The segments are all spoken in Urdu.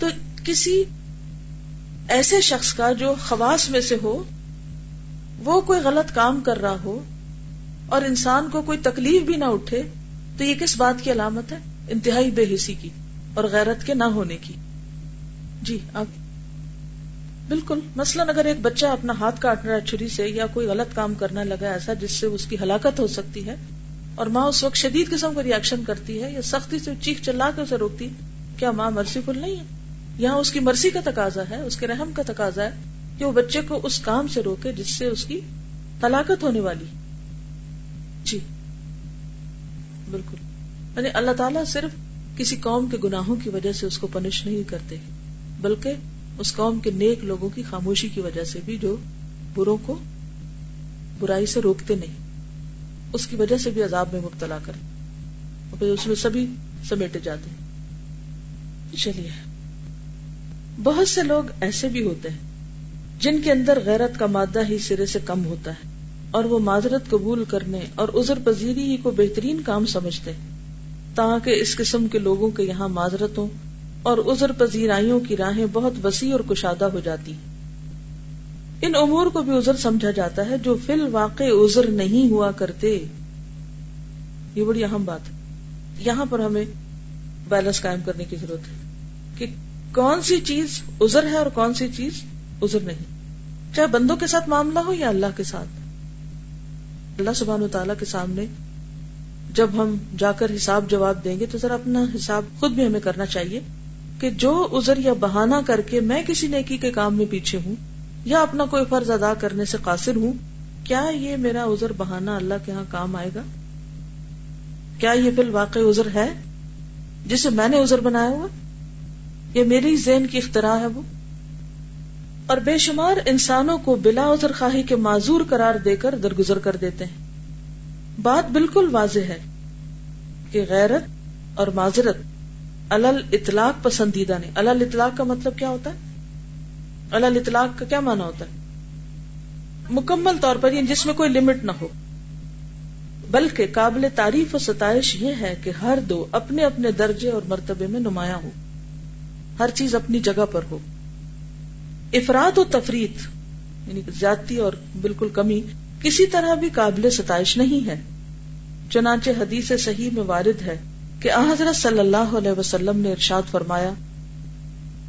تو کسی ایسے شخص کا جو خواص میں سے ہو، وہ کوئی غلط کام کر رہا ہو اور انسان کو کوئی تکلیف بھی نہ اٹھے، تو یہ کس بات کی علامت ہے؟ انتہائی بے حسی کی اور غیرت کے نہ ہونے کی۔ جی آپ بالکل، مثلاً اگر ایک بچہ اپنا ہاتھ کاٹ رہا ہے چھری سے یا کوئی غلط کام کرنا لگا ایسا، جس سے اس کی ہلاکت ہو سکتی ہے اور ماں اس وقت شدید قسم کا ریئیکشن کرتی ہے یا سختی سے چیخ چلا کے اسے روکتی، کیا ماں مرسی فل نہیں ہے؟ یہاں اس کی مرسی کا تقاضا ہے، اس کے رحم کا تقاضا ہے کہ وہ بچے کو اس کام سے روکے جس سے اس کی ہلاکت ہونے والی۔ جی۔ بالکل۔ یعنی اللہ تعالیٰ صرف کسی قوم کے گناہوں کی وجہ سے اس کو پنش نہیں کرتے، بلکہ اس قوم کے نیک لوگوں کی خاموشی کی وجہ سے بھی جو بروں کو برائی سے روکتے نہیں، اس کی وجہ سے بھی عذاب میں مبتلا کرے اس میں سبھی سمیٹے جاتے ہیں۔ چلیے۔ بہت سے لوگ ایسے بھی ہوتے ہیں جن کے اندر غیرت کا مادہ ہی سرے سے کم ہوتا ہے اور وہ معذرت قبول کرنے اور عذر پذیری ہی کو بہترین کام سمجھتے تاکہ اس قسم کے لوگوں کے یہاں معذرتوں اور عذر پذیرائیوں کی راہیں بہت وسیع اور کشادہ ہو جاتی ان امور کو بھی عذر سمجھا جاتا ہے جو فی الواقع عذر نہیں ہوا کرتے۔ یہ بڑی اہم بات ہے۔ یہاں پر ہمیں بیلنس قائم کرنے کی ضرورت ہے کہ کون سی چیز عذر ہے اور کون سی چیز عذر نہیں؟ چاہے بندوں کے ساتھ معاملہ ہو یا اللہ کے ساتھ۔ اللہ سبحان و تعالیٰ کے سامنے جب ہم جا کر حساب جواب دیں گے تو ذرا اپنا حساب خود بھی ہمیں کرنا چاہیے کہ جو ازر یا بہانا کر کے میں کسی نیکی کے کام میں پیچھے ہوں یا اپنا کوئی فرض ادا کرنے سے قاصر ہوں، کیا یہ میرا ازر بہانا اللہ کے ہاں کام آئے گا؟ کیا یہ فی الواقع ازر ہے جسے میں نے ازر بنایا ہوا؟ یہ میری ذہن کی اختراع ہے وہ۔ اور بے شمار انسانوں کو بلا ازر خواہی کے معذور قرار دے کر درگزر کر دیتے ہیں۔ بات بالکل واضح ہے کہ غیرت اور معذرت الل اطلاق پسندیدہ نہیں۔ الل اطلاق کا مطلب کیا ہوتا ہے؟ الل اطلاق کا کیا مانا ہوتا ہے؟ مکمل طور پر یعنی جس میں کوئی لمٹ نہ ہو۔ بلکہ قابل تعریف و ستائش یہ ہے کہ ہر دو اپنے اپنے درجے اور مرتبے میں نمایاں ہو ہر چیز اپنی جگہ پر ہو۔ افراد و تفریح یعنی زیادتی اور بالکل کمی، کسی طرح بھی قابل ستائش نہیں ہے۔ چنانچہ حدیث صحیح میں وارد ہے کہ حضرت صلی اللہ علیہ وسلم نے ارشاد فرمایا،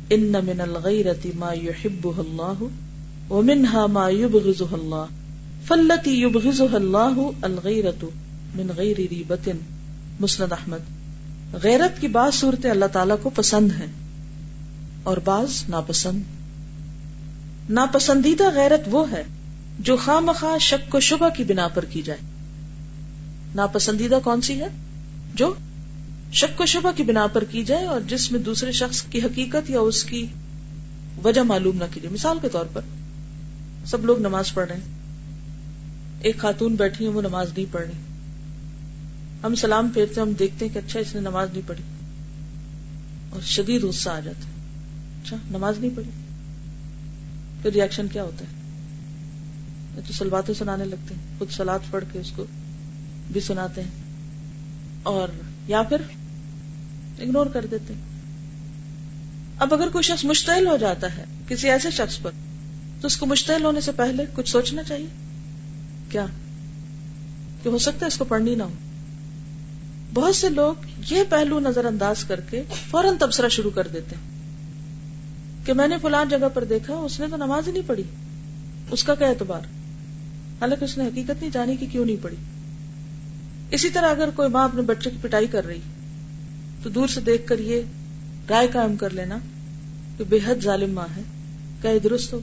ان من الغیرت ما يحبه اللہ ومنها ما يبغضه اللہ فلتی يبغضها اللہ الغیرت من غیر ریبت مسند احمد۔ غیرت کی بعض صورتیں اللہ تعالیٰ کو پسند ہیں۔ اور بعض ناپسند۔ ناپسندیدہ غیرت وہ ہے جو خواہ مخواہ شک و شبہ کی بنا پر کی جائے۔ ناپسندیدہ کون سی ہے؟ جو شک و شبہ کی بنا پر کی جائے اور جس میں دوسرے شخص کی حقیقت یا اس کی وجہ معلوم نہ کی جائے مثال کے طور پر سب لوگ نماز پڑھ رہے ہیں۔ ایک خاتون بیٹھی ہے، وہ نماز نہیں پڑھ رہی۔ ہم سلام پھیرتے ہم دیکھتے ہیں کہ اچھا اس نے نماز نہیں پڑھی۔ اور شدید غصہ آ جاتا ہے۔ اچھا نماز نہیں پڑھی؟ پھر ریئیکشن کیا ہوتا ہے؟ تو سلواتیں سنانے لگتے ہیں، خود سلاد پڑھ کے اس کو بھی سناتے ہیں۔ اور یا پھر اگنور کر دیتے ہیں۔ اب اگر کوئی شخص مشتعل ہو جاتا ہے کسی ایسے شخص پر، تو اس کو مشتعل ہونے سے پہلے کچھ سوچنا چاہیے۔ کیا؟ کہ ہو سکتا ہے اس کو پڑھنی نہ ہو۔ بہت سے لوگ یہ پہلو نظر انداز کر کے فوراً تبصرہ شروع کر دیتے ہیں۔ کہ میں نے فلان جگہ پر دیکھا، اس نے تو نماز ہی نہیں پڑھی۔ اس کا کیا اعتبار؟ حالانکہ اس نے حقیقت نہیں جانی کہ کیوں نہیں پڑھی۔ اسی طرح اگر کوئی ماں اپنے بچے کی پٹائی کر رہی، تو دور سے دیکھ کر یہ رائے قائم کر لینا کہ بے حد ظالم ماں ہے۔ کیا درست ہو؟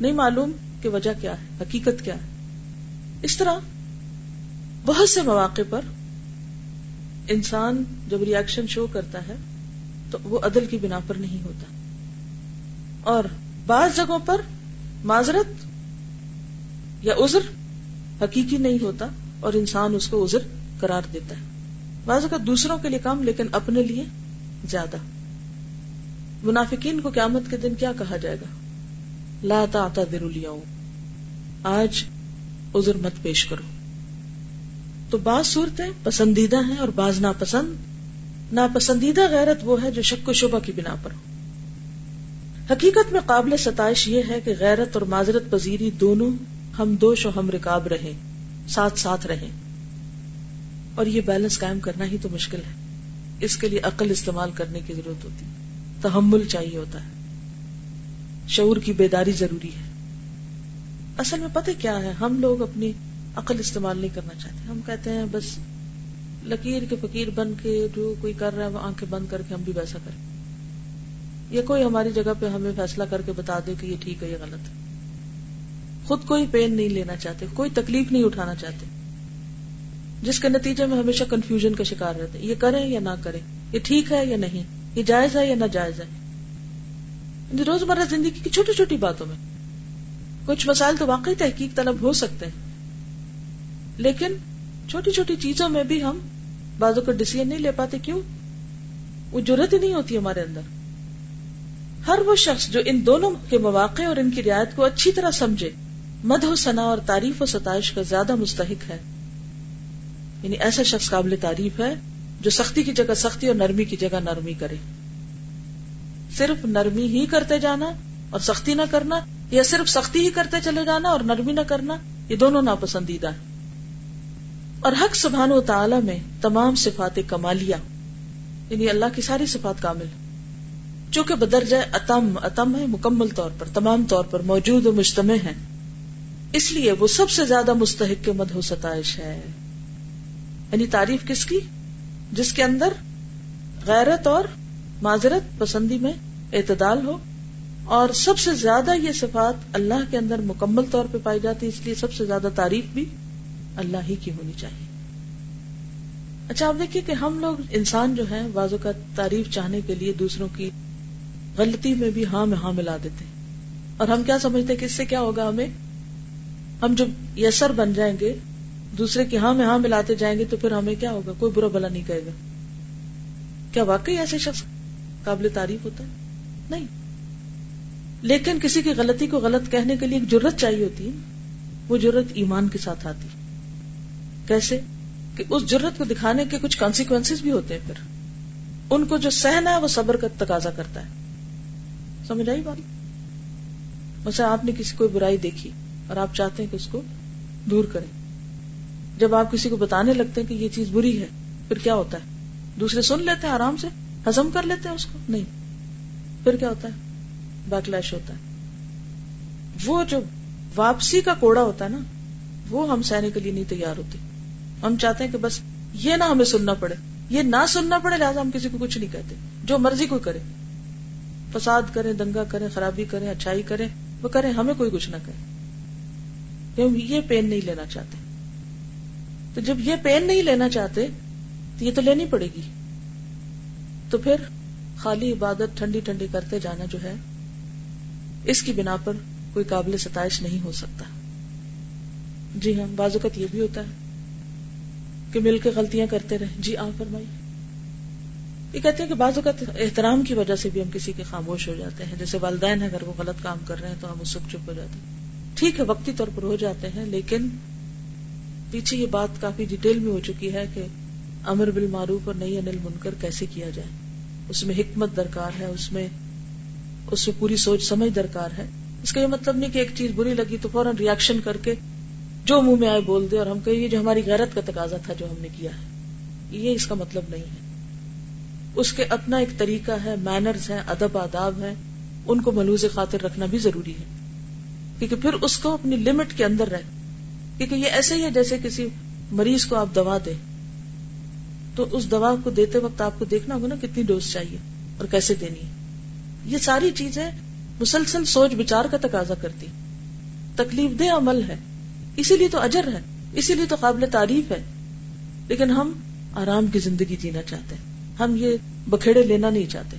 نہیں معلوم کہ وجہ کیا ہے، حقیقت کیا ہے۔ اس طرح بہت سے مواقع پر انسان جب ریئیکشن شو کرتا ہے، تو وہ عدل کی بنا پر نہیں ہوتا۔ اور بعض جگہوں پر معذرت یا عذر حقیقی نہیں ہوتا اور انسان اس کو عذر قرار دیتا ہے۔ بعض اوقات دوسروں کے لیے کم لیکن اپنے لیے زیادہ۔ منافقین کو قیامت کے دن کیا کہا جائے گا؟ لا تا در آج عذر مت پیش کرو۔ تو بعض صورتیں پسندیدہ ہیں اور بعض ناپسند، ناپسندیدہ غیرت وہ ہے جو شک و شبہ کی بنا پر ہو۔ حقیقت میں قابل ستائش یہ ہے کہ غیرت اور معذرت پذیری دونوں ہم دوش و ہم رکاب رہیں، ساتھ ساتھ رہیں۔ اور یہ بیلنس قائم کرنا ہی تو مشکل ہے۔ اس کے لیے عقل استعمال کرنے کی ضرورت ہوتی۔ تحمل چاہیے ہوتا ہے۔ شعور کی بیداری ضروری ہے۔ اصل میں پتہ کیا ہے، ہم لوگ اپنی عقل استعمال نہیں کرنا چاہتے۔ ہم کہتے ہیں، بس لکیر کے فقیر بن کے جو کوئی کر رہا ہے، وہ آنکھیں بند کر کے ہم بھی ویسا کریں۔ یا کوئی ہماری جگہ پہ ہمیں فیصلہ کر کے بتا دے کہ یہ ٹھیک ہے، یہ غلط ہے۔ خود کوئی پین نہیں لینا چاہتے، کوئی تکلیف نہیں اٹھانا چاہتے۔ جس کے نتیجے میں ہمیشہ کنفیوژن کا شکار رہتے یہ کریں یا نہ کریں، یہ ٹھیک ہے یا نہیں؟ یہ جائز ہے یا نہ جائز ہے؟ یعنی روزمرہ زندگی کی چھوٹی چھوٹی باتوں میں کچھ مسائل تو واقعی تحقیق طلب ہو سکتے ہیں۔ لیکن چھوٹی چھوٹی چیزوں میں بھی ہم بازو کا ڈسیزن نہیں لے پاتے، کیوں؟ وہ ضرورت ہی نہیں ہوتی ہمارے اندر۔ ہر وہ شخص جو ان دونوں کے مواقع اور ان کی رعایت کو اچھی طرح سمجھے مد و ثنا اور تعریف و ستائش کا زیادہ مستحق ہے۔ یعنی ایسا شخص قابل تعریف ہے جو سختی کی جگہ سختی اور نرمی کی جگہ نرمی کرے۔ صرف نرمی ہی کرتے جانا اور سختی نہ کرنا، یا صرف سختی ہی کرتے چلے جانا اور نرمی نہ کرنا، یہ دونوں ناپسندیدہ ہیں۔ اور حق سبحان و تعالی میں تمام صفات کمالیا یعنی اللہ کی ساری صفات کامل چونکہ بدرجہ اتم اتم ہے، مکمل طور پر، تمام طور پر موجود و مجتمع ہے اس لیے وہ سب سے زیادہ مستحق کے مد ہو ستائش ہے۔ یعنی تعریف کس کی؟ جس کے اندر غیرت اور معذرت پسندی میں اعتدال ہو۔ اور سب سے زیادہ یہ صفات اللہ کے اندر مکمل طور پہ پائی جاتی اس لیے سب سے زیادہ تعریف بھی اللہ ہی کی ہونی چاہیے۔ اچھا آپ دیکھیے کہ ہم لوگ انسان جو ہے بازو کا تعریف چاہنے کے لیے دوسروں کی غلطی میں بھی ہاں میں ہاں ملا دیتے ہیں۔ اور ہم کیا سمجھتے کہ اس سے کیا ہوگا ہمیں؟ ہم جب یسر بن جائیں گے، دوسرے کی ہاں میں ہاں ملاتے جائیں گے تو پھر ہمیں کیا ہوگا؟ کوئی برا بلا نہیں کہے گا۔ کیا واقعی ایسے شخص قابل تعریف ہوتا ہے؟ نہیں۔ لیکن کسی کی غلطی کو غلط کہنے کے لیے ایک ضرورت چاہیے ہوتی ہے۔ وہ ضرورت ایمان کے ساتھ آتی۔ کیسے؟ کہ اس ضرورت کو دکھانے کے کچھ کانسیکوینس بھی ہوتے ہیں پھر۔ ان کو جو سہنا ہے وہ صبر کا تقاضا کرتا ہے۔ سمجھ آئی بات؟ مثلا آپ نے کسی کوئی برائی دیکھی اور آپ چاہتے ہیں کہ اس کو دور کریں۔ جب آپ کسی کو بتانے لگتے ہیں کہ یہ چیز بری ہے، پھر کیا ہوتا ہے؟ دوسرے سن لیتے ہیں آرام سے؟ ہزم کر لیتے ہیں اس کو؟ نہیں۔ پھر کیا ہوتا ہے؟ بیکلیش ہوتا ہے۔ وہ جو واپسی کا کوڑا ہوتا ہے نا، وہ ہم سہنے کے لیے نہیں تیار ہوتے۔ ہم چاہتے ہیں کہ بس یہ نہ ہمیں سننا پڑے۔ یہ نہ سننا پڑے لہٰذا ہم کسی کو کچھ نہیں کہتے۔ جو مرضی کوئی کرے۔ فساد کریں، دنگا کریں، خرابی کریں، اچھائی کریں، وہ کریں، ہمیں کوئی کچھ نہ کرے۔ یہ پین نہیں لینا چاہتے۔ تو جب یہ پین نہیں لینا چاہتے، تو یہ تو لینی پڑے گی۔ تو پھر خالی عبادت ٹھنڈی ٹھنڈی کرتے جانا جو ہے، اس کی بنا پر کوئی قابل ستائش نہیں ہو سکتا۔ جی ہاں بعض اوقات یہ بھی ہوتا ہے کہ مل کے غلطیاں کرتے رہے جی ہاں، آپ فرمائی یہ کہتے ہیں کہ بعض اوقات احترام کی وجہ سے بھی ہم کسی کے خاموش ہو جاتے ہیں۔ جیسے والدین اگر وہ غلط کام کر رہے ہیں تو ہم اس وقت چپ ہو جاتے ہیں۔ ٹھیک ہے، وقتی طور پر ہو جاتے ہیں، لیکن پیچھے یہ بات کافی ڈیٹیل میں ہو چکی ہے کہ امر بل معروف اور نئی انل منکر کیسے کیا جائے۔ اس میں حکمت درکار ہے، اس میں اس میں پوری سوچ سمجھ درکار ہے۔ اس کا یہ مطلب نہیں کہ ایک چیز بری لگی تو فوراً ریئیکشن کر کے جو منہ میں آئے بول دے اور ہم کہ یہ جو ہماری غیرت کا تقاضا تھا جو ہم نے کیا ہے۔ یہ اس کا مطلب نہیں ہے۔ اس کے اپنا ایک طریقہ ہے مینرز ہے ادب، آداب ہے ان کو ملوز خاطر رکھنا بھی ضروری ہے۔ کیونکہ پھر اس کو اپنی لمٹ کے اندر رہے۔ کیونکہ یہ ایسے ہی ہے جیسے کسی مریض کو آپ دوا دیں۔ تو اس دوا کو دیتے وقت آپ کو دیکھنا ہوگا نا کتنی ڈوز چاہیے اور کیسے دینی ہے۔ یہ ساری چیزیں مسلسل سوچ بچار کا تقاضا کرتی۔ تکلیف دہ عمل ہے۔ اسی لیے تو اجر ہے۔ اسی لیے تو قابل تعریف ہے۔ لیکن ہم آرام کی زندگی جینا چاہتے ہیں۔ ہم یہ بکھیڑے لینا نہیں چاہتے۔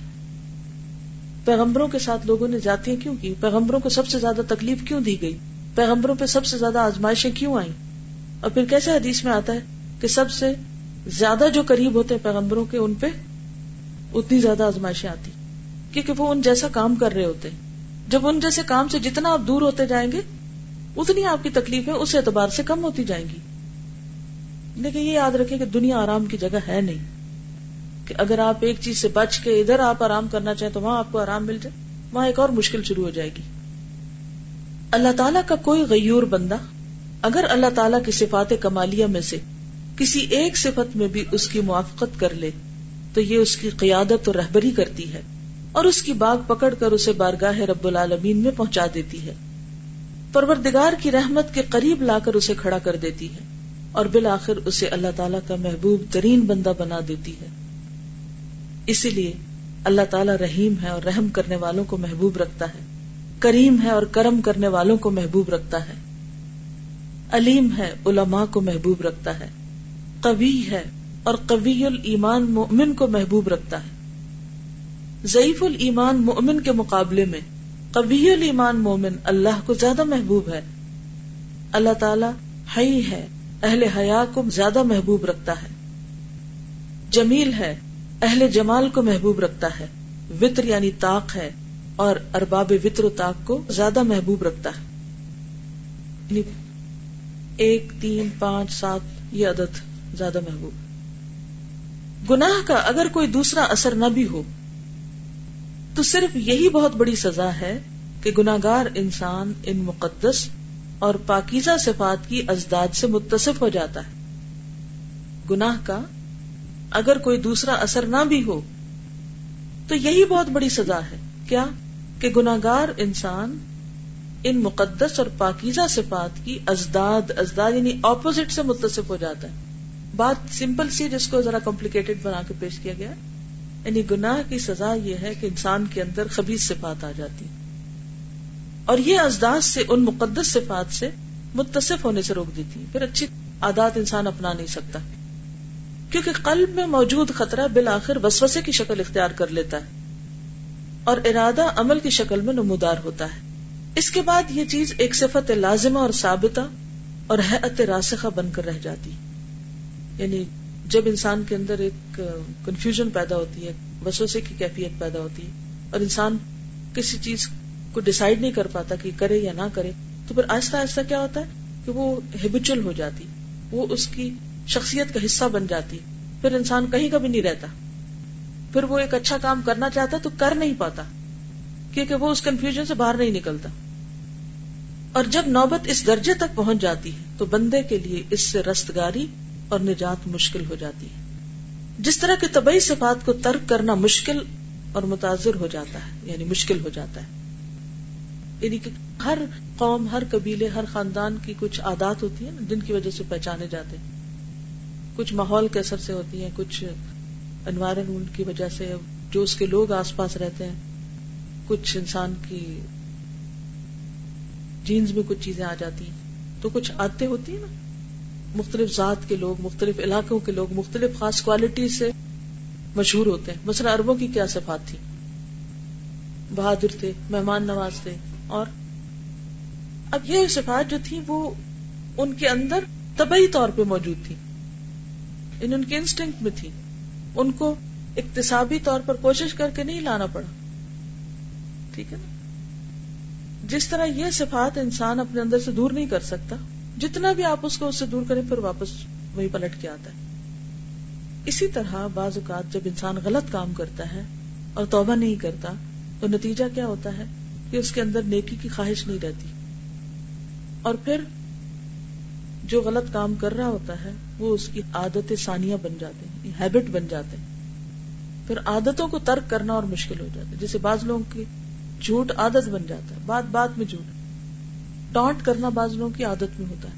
پیغمبروں کے ساتھ لوگوں نے جاتیاں کیوں کی؟ پیغمبروں کو سب سے زیادہ تکلیف کیوں دی گئی؟ پیغمبروں پہ سب سے زیادہ آزمائشیں کیوں آئیں؟ اور پھر کیسے حدیث میں آتا ہے کہ سب سے زیادہ جو قریب ہوتے ہیں پیغمبروں کے، ان پہ اتنی زیادہ آزمائشیں آتی۔ کیونکہ وہ ان جیسا کام کر رہے ہوتے جب ان جیسے کام سے جتنا آپ دور ہوتے جائیں گے، اتنی آپ کی تکلیفیں اس اعتبار سے کم ہوتی جائیں گی۔ لیکن یہ یاد رکھیں کہ دنیا آرام کی جگہ ہے نہیں۔ کہ اگر آپ ایک چیز سے بچ کے ادھر آپ آرام کرنا چاہیں تو وہاں آپ کو آرام مل جائے، وہاں ایک اور مشکل شروع ہو جائے گی۔ اللہ تعالیٰ کا کوئی غیور بندہ اگر اللہ تعالیٰ کی صفات کمالیہ میں سے کسی ایک صفت میں بھی اس کی موافقت کر لے، تو یہ اس کی قیادت اور رہبری کرتی ہے اور اس کی باغ پکڑ کر اسے بارگاہ رب العالمین میں پہنچا دیتی ہے۔ پروردگار کی رحمت کے قریب لا کر اسے کھڑا کر دیتی ہے اور بالآخر اسے اللہ تعالیٰ کا محبوب ترین بندہ بنا دیتی ہے۔ اسی لیے اللہ تعالیٰ رحیم ہے اور رحم کرنے والوں کو محبوب رکھتا ہے، کریم ہے اور کرم کرنے والوں کو محبوب رکھتا ہے۔ علیم ہے، علماء کو محبوب رکھتا ہے۔ قوی ہے اور قوی المان مومن کو محبوب رکھتا ہے۔ ضعیف المان مومن کے مقابلے میں قوی المان مومن اللہ کو زیادہ محبوب ہے۔ اللہ تعالی حی ہے، اہل حیا کو زیادہ محبوب رکھتا ہے۔ جمیل ہے اہل جمال کو محبوب رکھتا ہے۔ وطر یعنی طاق ہے اور ارباب وطر و طاق کو زیادہ محبوب رکھتا ہے۔ یعنی ایک، تین، پانچ، سات، یہ عدد زیادہ محبوب۔ گناہ کا اگر کوئی دوسرا اثر نہ بھی ہو، تو صرف یہی بہت بڑی سزا ہے کہ گناگار انسان ان مقدس اور پاکیزہ صفات کی ازداد سے متصف ہو جاتا ہے۔ گناہ کا اگر کوئی دوسرا اثر نہ بھی ہو، تو یہی بہت بڑی سزا ہے۔ کیا؟ کہ گناگار انسان ان مقدس اور پاکیزہ صفات کی ازداد ازداد یعنی اپوزٹ سے متصف ہو جاتا ہے۔ بات سمپل سی، جس کو ذرا کمپلیکیٹڈ بنا کے پیش کیا گیا۔ یعنی گناہ کی سزا یہ ہے کہ انسان کے اندر خبیز صفات آ جاتی اور یہ ازداز سے، ان مقدس صفات سے متصف ہونے سے روک دیتی پھر اچھی عادات انسان اپنا نہیں سکتا۔ کیونکہ قلب میں موجود خطرہ بالآخر وسوسے کی شکل اختیار کر لیتا ہے اور ارادہ عمل کی شکل میں نمودار ہوتا ہے۔ اس کے بعد یہ چیز ایک صفت لازمہ اور ثابتہ اور حیت راسخہ بن کر رہ جاتی۔ یعنی جب انسان کے اندر ایک کنفیوژن پیدا ہوتی ہے، وسوسے کی کیفیت پیدا ہوتی ہے اور انسان کسی چیز کو ڈسائڈ نہیں کر پاتا کہ کرے یا نہ کرے، تو پھر آہستہ آہستہ کیا ہوتا ہے کہ وہ ہیبیچل ہو جاتی، وہ اس کی شخصیت کا حصہ بن جاتی۔ پھر انسان کہیں کا بھی نہیں رہتا۔ پھر وہ ایک اچھا کام کرنا چاہتا تو کر نہیں پاتا۔ کیونکہ وہ اس کنفیوژن سے باہر نہیں نکلتا۔ اور جب نوبت اس درجے تک پہنچ جاتی ہے تو بندے کے لیے اس سے رستگاری اور نجات مشکل ہو جاتی ہے۔ جس طرح کے طبی صفات کو ترک کرنا مشکل اور متاثر ہو جاتا ہے یعنی مشکل ہو جاتا ہے۔ یعنی کہ ہر قوم، ہر قبیلے، ہر خاندان کی کچھ عادات ہوتی ہیں جن کی وجہ سے پہچانے جاتے ہیں۔ کچھ ماحول کے اثر سے ہوتی ہیں، کچھ انوائرمنٹ کی وجہ سے، جو اس کے لوگ آس پاس رہتے ہیں، کچھ انسان کی جینز میں کچھ چیزیں آ جاتی ہیں۔ تو کچھ عادتیں ہوتی ہیں نا؟ مختلف ذات کے لوگ، مختلف علاقوں کے لوگ، مختلف خاص کوالٹی سے مشہور ہوتے ہیں۔ مثلا اربوں کی کیا صفات تھی بہادر تھے، مہمان نواز تھے، اور اب یہ صفات جو تھی وہ ان کے اندر طبی طور پہ موجود تھی ان کے انسٹنگ میں تھی۔ ان کو اقتصابی طور پر کوشش کر کے نہیں لانا پڑا۔ ٹھیک ہے نا؟ جس طرح یہ صفات انسان اپنے اندر سے دور نہیں کر سکتا، جتنا بھی آپ اس کو اس سے دور کریں، پھر واپس وہی پلٹ کے آتا ہے۔ اسی طرح بعض اوقات جب انسان غلط کام کرتا ہے اور توبہ نہیں کرتا، تو نتیجہ کیا ہوتا ہے؟ کہ اس کے اندر نیکی کی خواہش نہیں رہتی۔ اور پھر جو غلط کام کر رہا ہوتا ہے، وہ اس کی عادت ثانیہ بن جاتے ہیں ہیبٹ بن جاتے ہیں۔ پھر عادتوں کو ترک کرنا اور مشکل ہو جاتا ہے۔ جیسے بعض لوگوں کی جھوٹ عادت بن جاتا ہے، بات بات میں جھوٹ۔ ٹانٹ کرنا بعض لوگوں کی عادت میں ہوتا ہے۔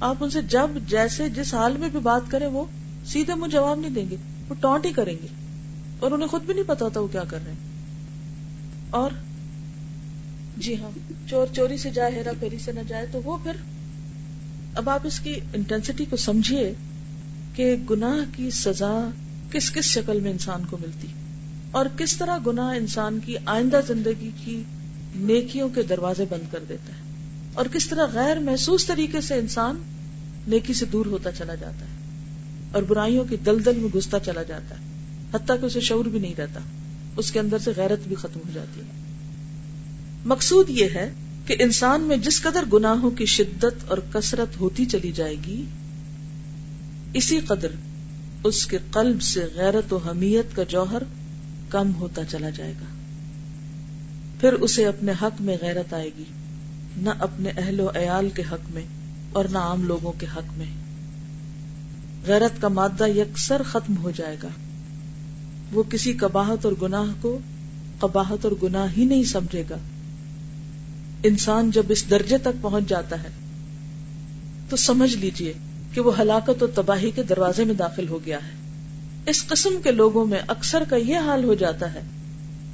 آپ ان سے جب جیسے جس حال میں بھی بات کریں، وہ سیدھے منہ جواب نہیں دیں گے، وہ ٹانٹ ہی کریں گے۔ اور انہیں خود بھی نہیں پتا ہوتا وہ کیا کر رہے ہیں۔ اور جی ہاں چور چوری سے جائے، ہیرا پھیری سے نہ جائے، تو وہ پھر اب آپ اس کی انٹینسٹی کو سمجھیے کہ گناہ کی سزا کس کس شکل میں انسان کو ملتی اور کس طرح گناہ انسان کی آئندہ زندگی کی نیکیوں کے دروازے بند کر دیتا ہے اور کس طرح غیر محسوس طریقے سے انسان نیکی سے دور ہوتا چلا جاتا ہے اور برائیوں کی دلدل میں گھستا چلا جاتا ہے حتیٰ کہ اسے شعور بھی نہیں رہتا، اس کے اندر سے غیرت بھی ختم ہو جاتی ہے۔ مقصود یہ ہے کہ انسان میں جس قدر گناہوں کی شدت اور کثرت ہوتی چلی جائے گی، اسی قدر اس کے قلب سے غیرت و حمیت کا جوہر کم ہوتا چلا جائے گا۔ پھر اسے اپنے حق میں غیرت آئے گی، نہ اپنے اہل و عیال کے حق میں اور نہ عام لوگوں کے حق میں۔ غیرت کا مادہ یکسر ختم ہو جائے گا۔ وہ کسی کباہت اور گناہ کو قباہت اور گناہ ہی نہیں سمجھے گا۔ انسان جب اس درجے تک پہنچ جاتا ہے، تو سمجھ لیجیے کہ وہ ہلاکت اور تباہی کے دروازے میں داخل ہو گیا ہے۔ اس قسم کے لوگوں میں اکثر کا یہ حال ہو جاتا ہے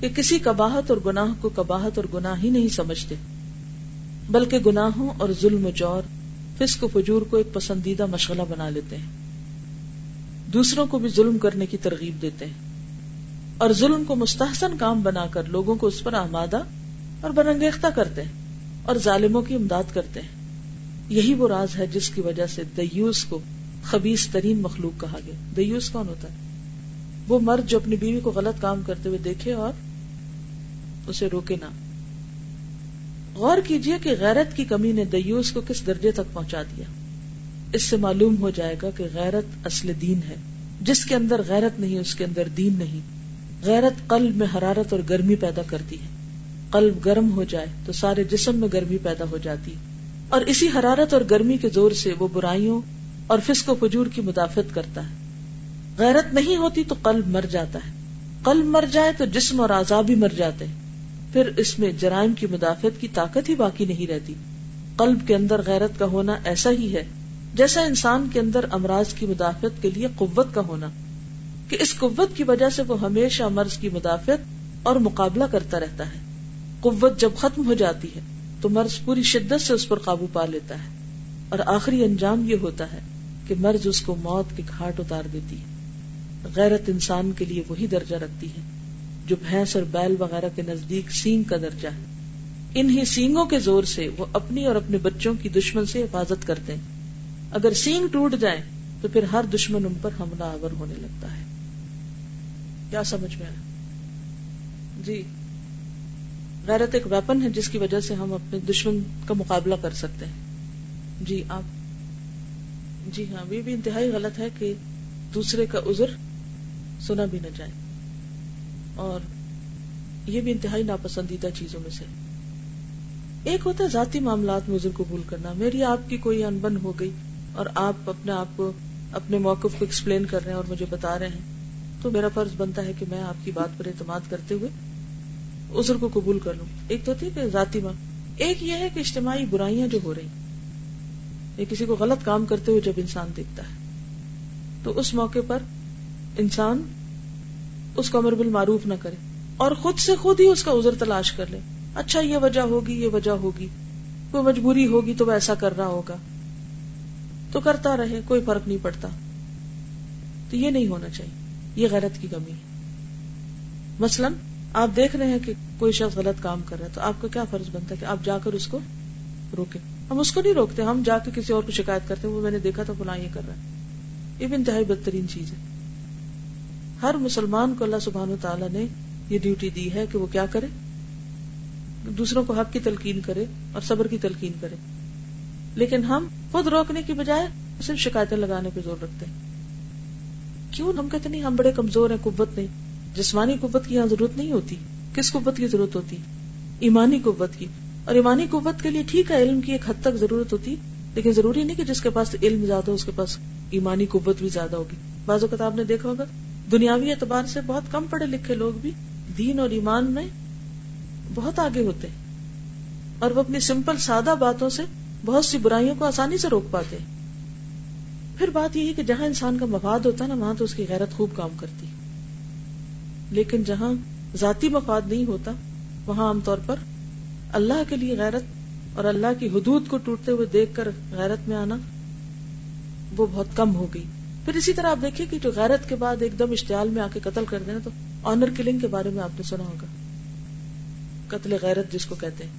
کہ کسی کباہت اور گناہ کو کباہت اور گناہ ہی نہیں سمجھتے، بلکہ گناہوں اور ظلم و جور، فسق و فجور کو ایک پسندیدہ مشغلہ بنا لیتے ہیں۔ دوسروں کو بھی ظلم کرنے کی ترغیب دیتے ہیں۔ اور ظلم کو مستحسن کام بنا کر لوگوں کو اس پر آمادہ اور برنگیختہ کرتے ہیں اور ظالموں کی امداد کرتے ہیں۔ یہی وہ راز ہے جس کی وجہ سے دیوس کو خبیص ترین مخلوق کہا گیا۔ دیوس کون ہوتا ہے؟ وہ مرد جو اپنی بیوی کو غلط کام کرتے ہوئے دیکھے اور اسے روکے نہ۔ غور کیجیے کہ غیرت کی کمی نے دیوس کو کس درجے تک پہنچا دیا۔ اس سے معلوم ہو جائے گا کہ غیرت اصل دین ہے۔ جس کے اندر غیرت نہیں، اس کے اندر دین نہیں۔ غیرت قلب میں حرارت اور گرمی پیدا کرتی ہے۔ قلب گرم ہو جائے تو سارے جسم میں گرمی پیدا ہو جاتی۔ اور اسی حرارت اور گرمی کے زور سے وہ برائیوں اور فسق و فجور کی مدافعت کرتا ہے۔ غیرت نہیں ہوتی تو قلب مر جاتا ہے۔ قلب مر جائے تو جسم اور آزاد بھی مر جاتے ہیں۔ پھر اس میں جرائم کی مدافعت کی طاقت ہی باقی نہیں رہتی۔ قلب کے اندر غیرت کا ہونا ایسا ہی ہے جیسا انسان کے اندر امراض کی مدافعت کے لیے قوت کا ہونا۔ کہ اس قوت کی وجہ سے وہ ہمیشہ مرض کی مدافعت اور مقابلہ کرتا رہتا ہے۔ قوت جب ختم ہو جاتی ہے تو مرض پوری شدت سے اس پر قابو پا لیتا ہے اور آخری انجام یہ ہوتا ہے کہ مرض اس کو موت کے گھاٹ اتار دیتی ہے۔ غیرت انسان کے لیے وہی درجہ رکھتی ہے جو بھینس اور بیل وغیرہ کے نزدیک سینگ کا درجہ ہے۔ انہی سینگوں کے زور سے وہ اپنی اور اپنے بچوں کی دشمن سے حفاظت کرتے ہیں۔ اگر سینگ ٹوٹ جائے تو پھر ہر دشمن ان پر حملہ آور ہونے لگتا ہے۔ کیا سمجھ میں آیا؟ جی۔ غیرت ایک ویپن ہے جس کی وجہ سے ہم اپنے دشمن کا مقابلہ کر سکتے ہیں۔ جی آپ جی ہاں یہ بھی انتہائی غلط ہے کہ دوسرے کا عذر سنا بھی نہ جائے۔ اور یہ بھی انتہائی ناپسندیدہ چیزوں میں سے۔ ایک ہوتا ہے ذاتی معاملات میں عذر قبول کرنا۔ میری آپ کی کوئی انبن ہو گئی اور آپ اپنے آپ کو اپنے موقف کو ایکسپلین کر رہے ہیں اور مجھے بتا رہے ہیں، تو میرا فرض بنتا ہے کہ میں آپ کی بات پر اعتماد کرتے ہوئے عذر کو قبول کر لوں۔ ایک تو تھی کہ ذاتی ماں ایک یہ ہے کہ اجتماعی برائیاں جو ہو رہی یا کسی کو غلط کام کرتے ہوئے جب انسان دیکھتا ہے، تو اس موقع پر انسان اس کو امر بالمعروف نہ کرے اور خود سے خود ہی اس کا عذر تلاش کر لے۔ اچھا یہ وجہ ہوگی، یہ وجہ ہوگی، کوئی مجبوری ہوگی تو وہ ایسا کر رہا ہوگا۔ تو کرتا رہے، کوئی فرق نہیں پڑتا۔ تو یہ نہیں ہونا چاہیے، یہ غیرت کی کمی ہے۔ مثلاً آپ دیکھ رہے ہیں کہ کوئی شخص غلط کام کر رہا ہے تو آپ کا کیا فرض بنتا ہے کہ آپ جا کر اس کو روکے ہم اس کو نہیں روکتے، ہم جا کے کسی اور کو شکایت کرتے وہ میں نے دیکھا تھا، فلاں یہ کر رہا ہے۔ یہ بھی انتہائی بدترین چیز ہے۔ ہر مسلمان کو اللہ سبحان و تعالیٰ نے یہ ڈیوٹی دی ہے کہ وہ کیا کرے؟ دوسروں کو حق کی تلقین کرے اور صبر کی تلقین کرے۔ لیکن ہم خود روکنے کی بجائے صرف شکایتیں لگانے پہ زور رکھتے ہیں۔ کیوں؟ ہم کہتے نہیں، ہم بڑے کمزور ہیں، قوت نہیں۔ جسمانی قوت کی یہاں ضرورت نہیں ہوتی۔ کس قوت کی ضرورت ہوتی؟ ایمانی قوت کی۔ اور ایمانی قوت کے لیے ٹھیک ہے، علم کی ایک حد تک ضرورت ہوتی، لیکن ضروری نہیں کہ جس کے پاس علم زیادہ ہو، اس کے پاس ایمانی قوت بھی زیادہ ہوگی۔ بعض اوقات آپ نے دیکھا ہوگا، دنیاوی اعتبار سے بہت کم پڑھے لکھے لوگ بھی دین اور ایمان میں بہت آگے ہوتے ہیں۔ اور وہ اپنی سمپل سادہ باتوں سے بہت سی برائیوں کو آسانی سے روک پاتے ہیں۔ پھر بات یہ ہے کہ جہاں انسان کا مفاد ہوتا ہے نا، وہاں تو اس کی غیرت خوب کام کرتی۔ لیکن جہاں ذاتی مفاد نہیں ہوتا، وہاں عام طور پر اللہ کے لیے غیرت اور اللہ کی حدود کو ٹوٹتے ہوئے دیکھ کر غیرت میں آنا وہ بہت کم ہو گئی۔ پھر اسی طرح آپ دیکھیں کہ جو غیرت کے بعد ایک دم اشتعال میں آ کے قتل کر دینا تو آنر کلنگ کے بارے میں آپ نے سنا ہوگا۔ قتل غیرت جس کو کہتے ہیں۔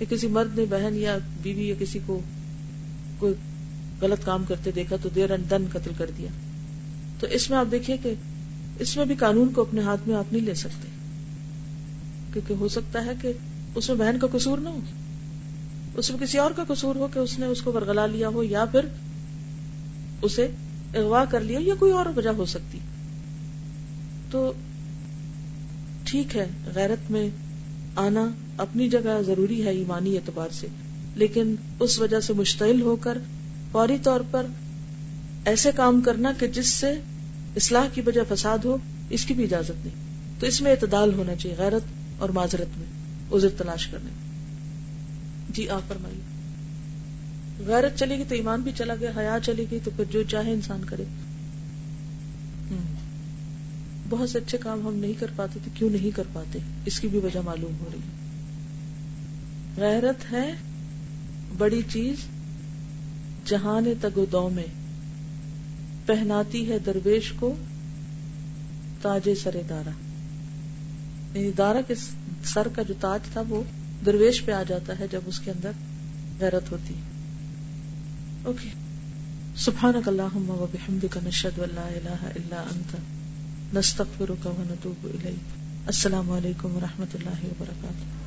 یا کسی مرد نے بہن یا بیوی یا کسی کو کوئی غلط کام کرتے دیکھا تو دیر اینڈ دن قتل کر دیا۔ تو اس میں آپ دیکھیے کہ اس میں بھی قانون کو اپنے ہاتھ میں آپ نہیں لے سکتے۔ کیونکہ ہو سکتا ہے کہ اس میں بہن کا قصور نہ ہو۔ اس میں کسی اور کا قصور ہو کہ اس نے اس کو برگلا لیا ہو یا پھر اسے اغوا کر لیا یا کوئی اور وجہ ہو سکتی۔ تو ٹھیک ہے، غیرت میں آنا اپنی جگہ ضروری ہے ایمانی اعتبار سے، لیکن اس وجہ سے مشتعل ہو کر فوری طور پر ایسے کام کرنا کہ جس سے اصلاح کی وجہ فساد ہو، اس کی بھی اجازت نہیں۔ تو اس میں اعتدال ہونا چاہیے، غیرت اور معذرت میں، عذر تلاش کرنے جی آپ فرمائیے۔ غیرت چلے گی تو ایمان بھی چلا گیا، حیا چلے گی تو پھر جو چاہے انسان کرے۔ بہت سے اچھے کام ہم نہیں کر پاتے تو کیوں نہیں کر پاتے؟ اس کی بھی وجہ معلوم ہو رہی غیرت ہے بڑی چیز جہان تگو دو میں۔ پہناتی ہے درویش کو تاج سر دارا۔ یعنی دارا کے سر کا جو تاج تھا وہ درویش پہ آ جاتا ہے جب اس کے اندر غیرت ہوتی ہے۔ اوکے۔ سبحانک اللہم و بحمدک نشہد و لا الہ الا انت، نستغفرک و نتوب الیک۔ السلام علیکم و رحمۃ اللہ وبرکاتہ۔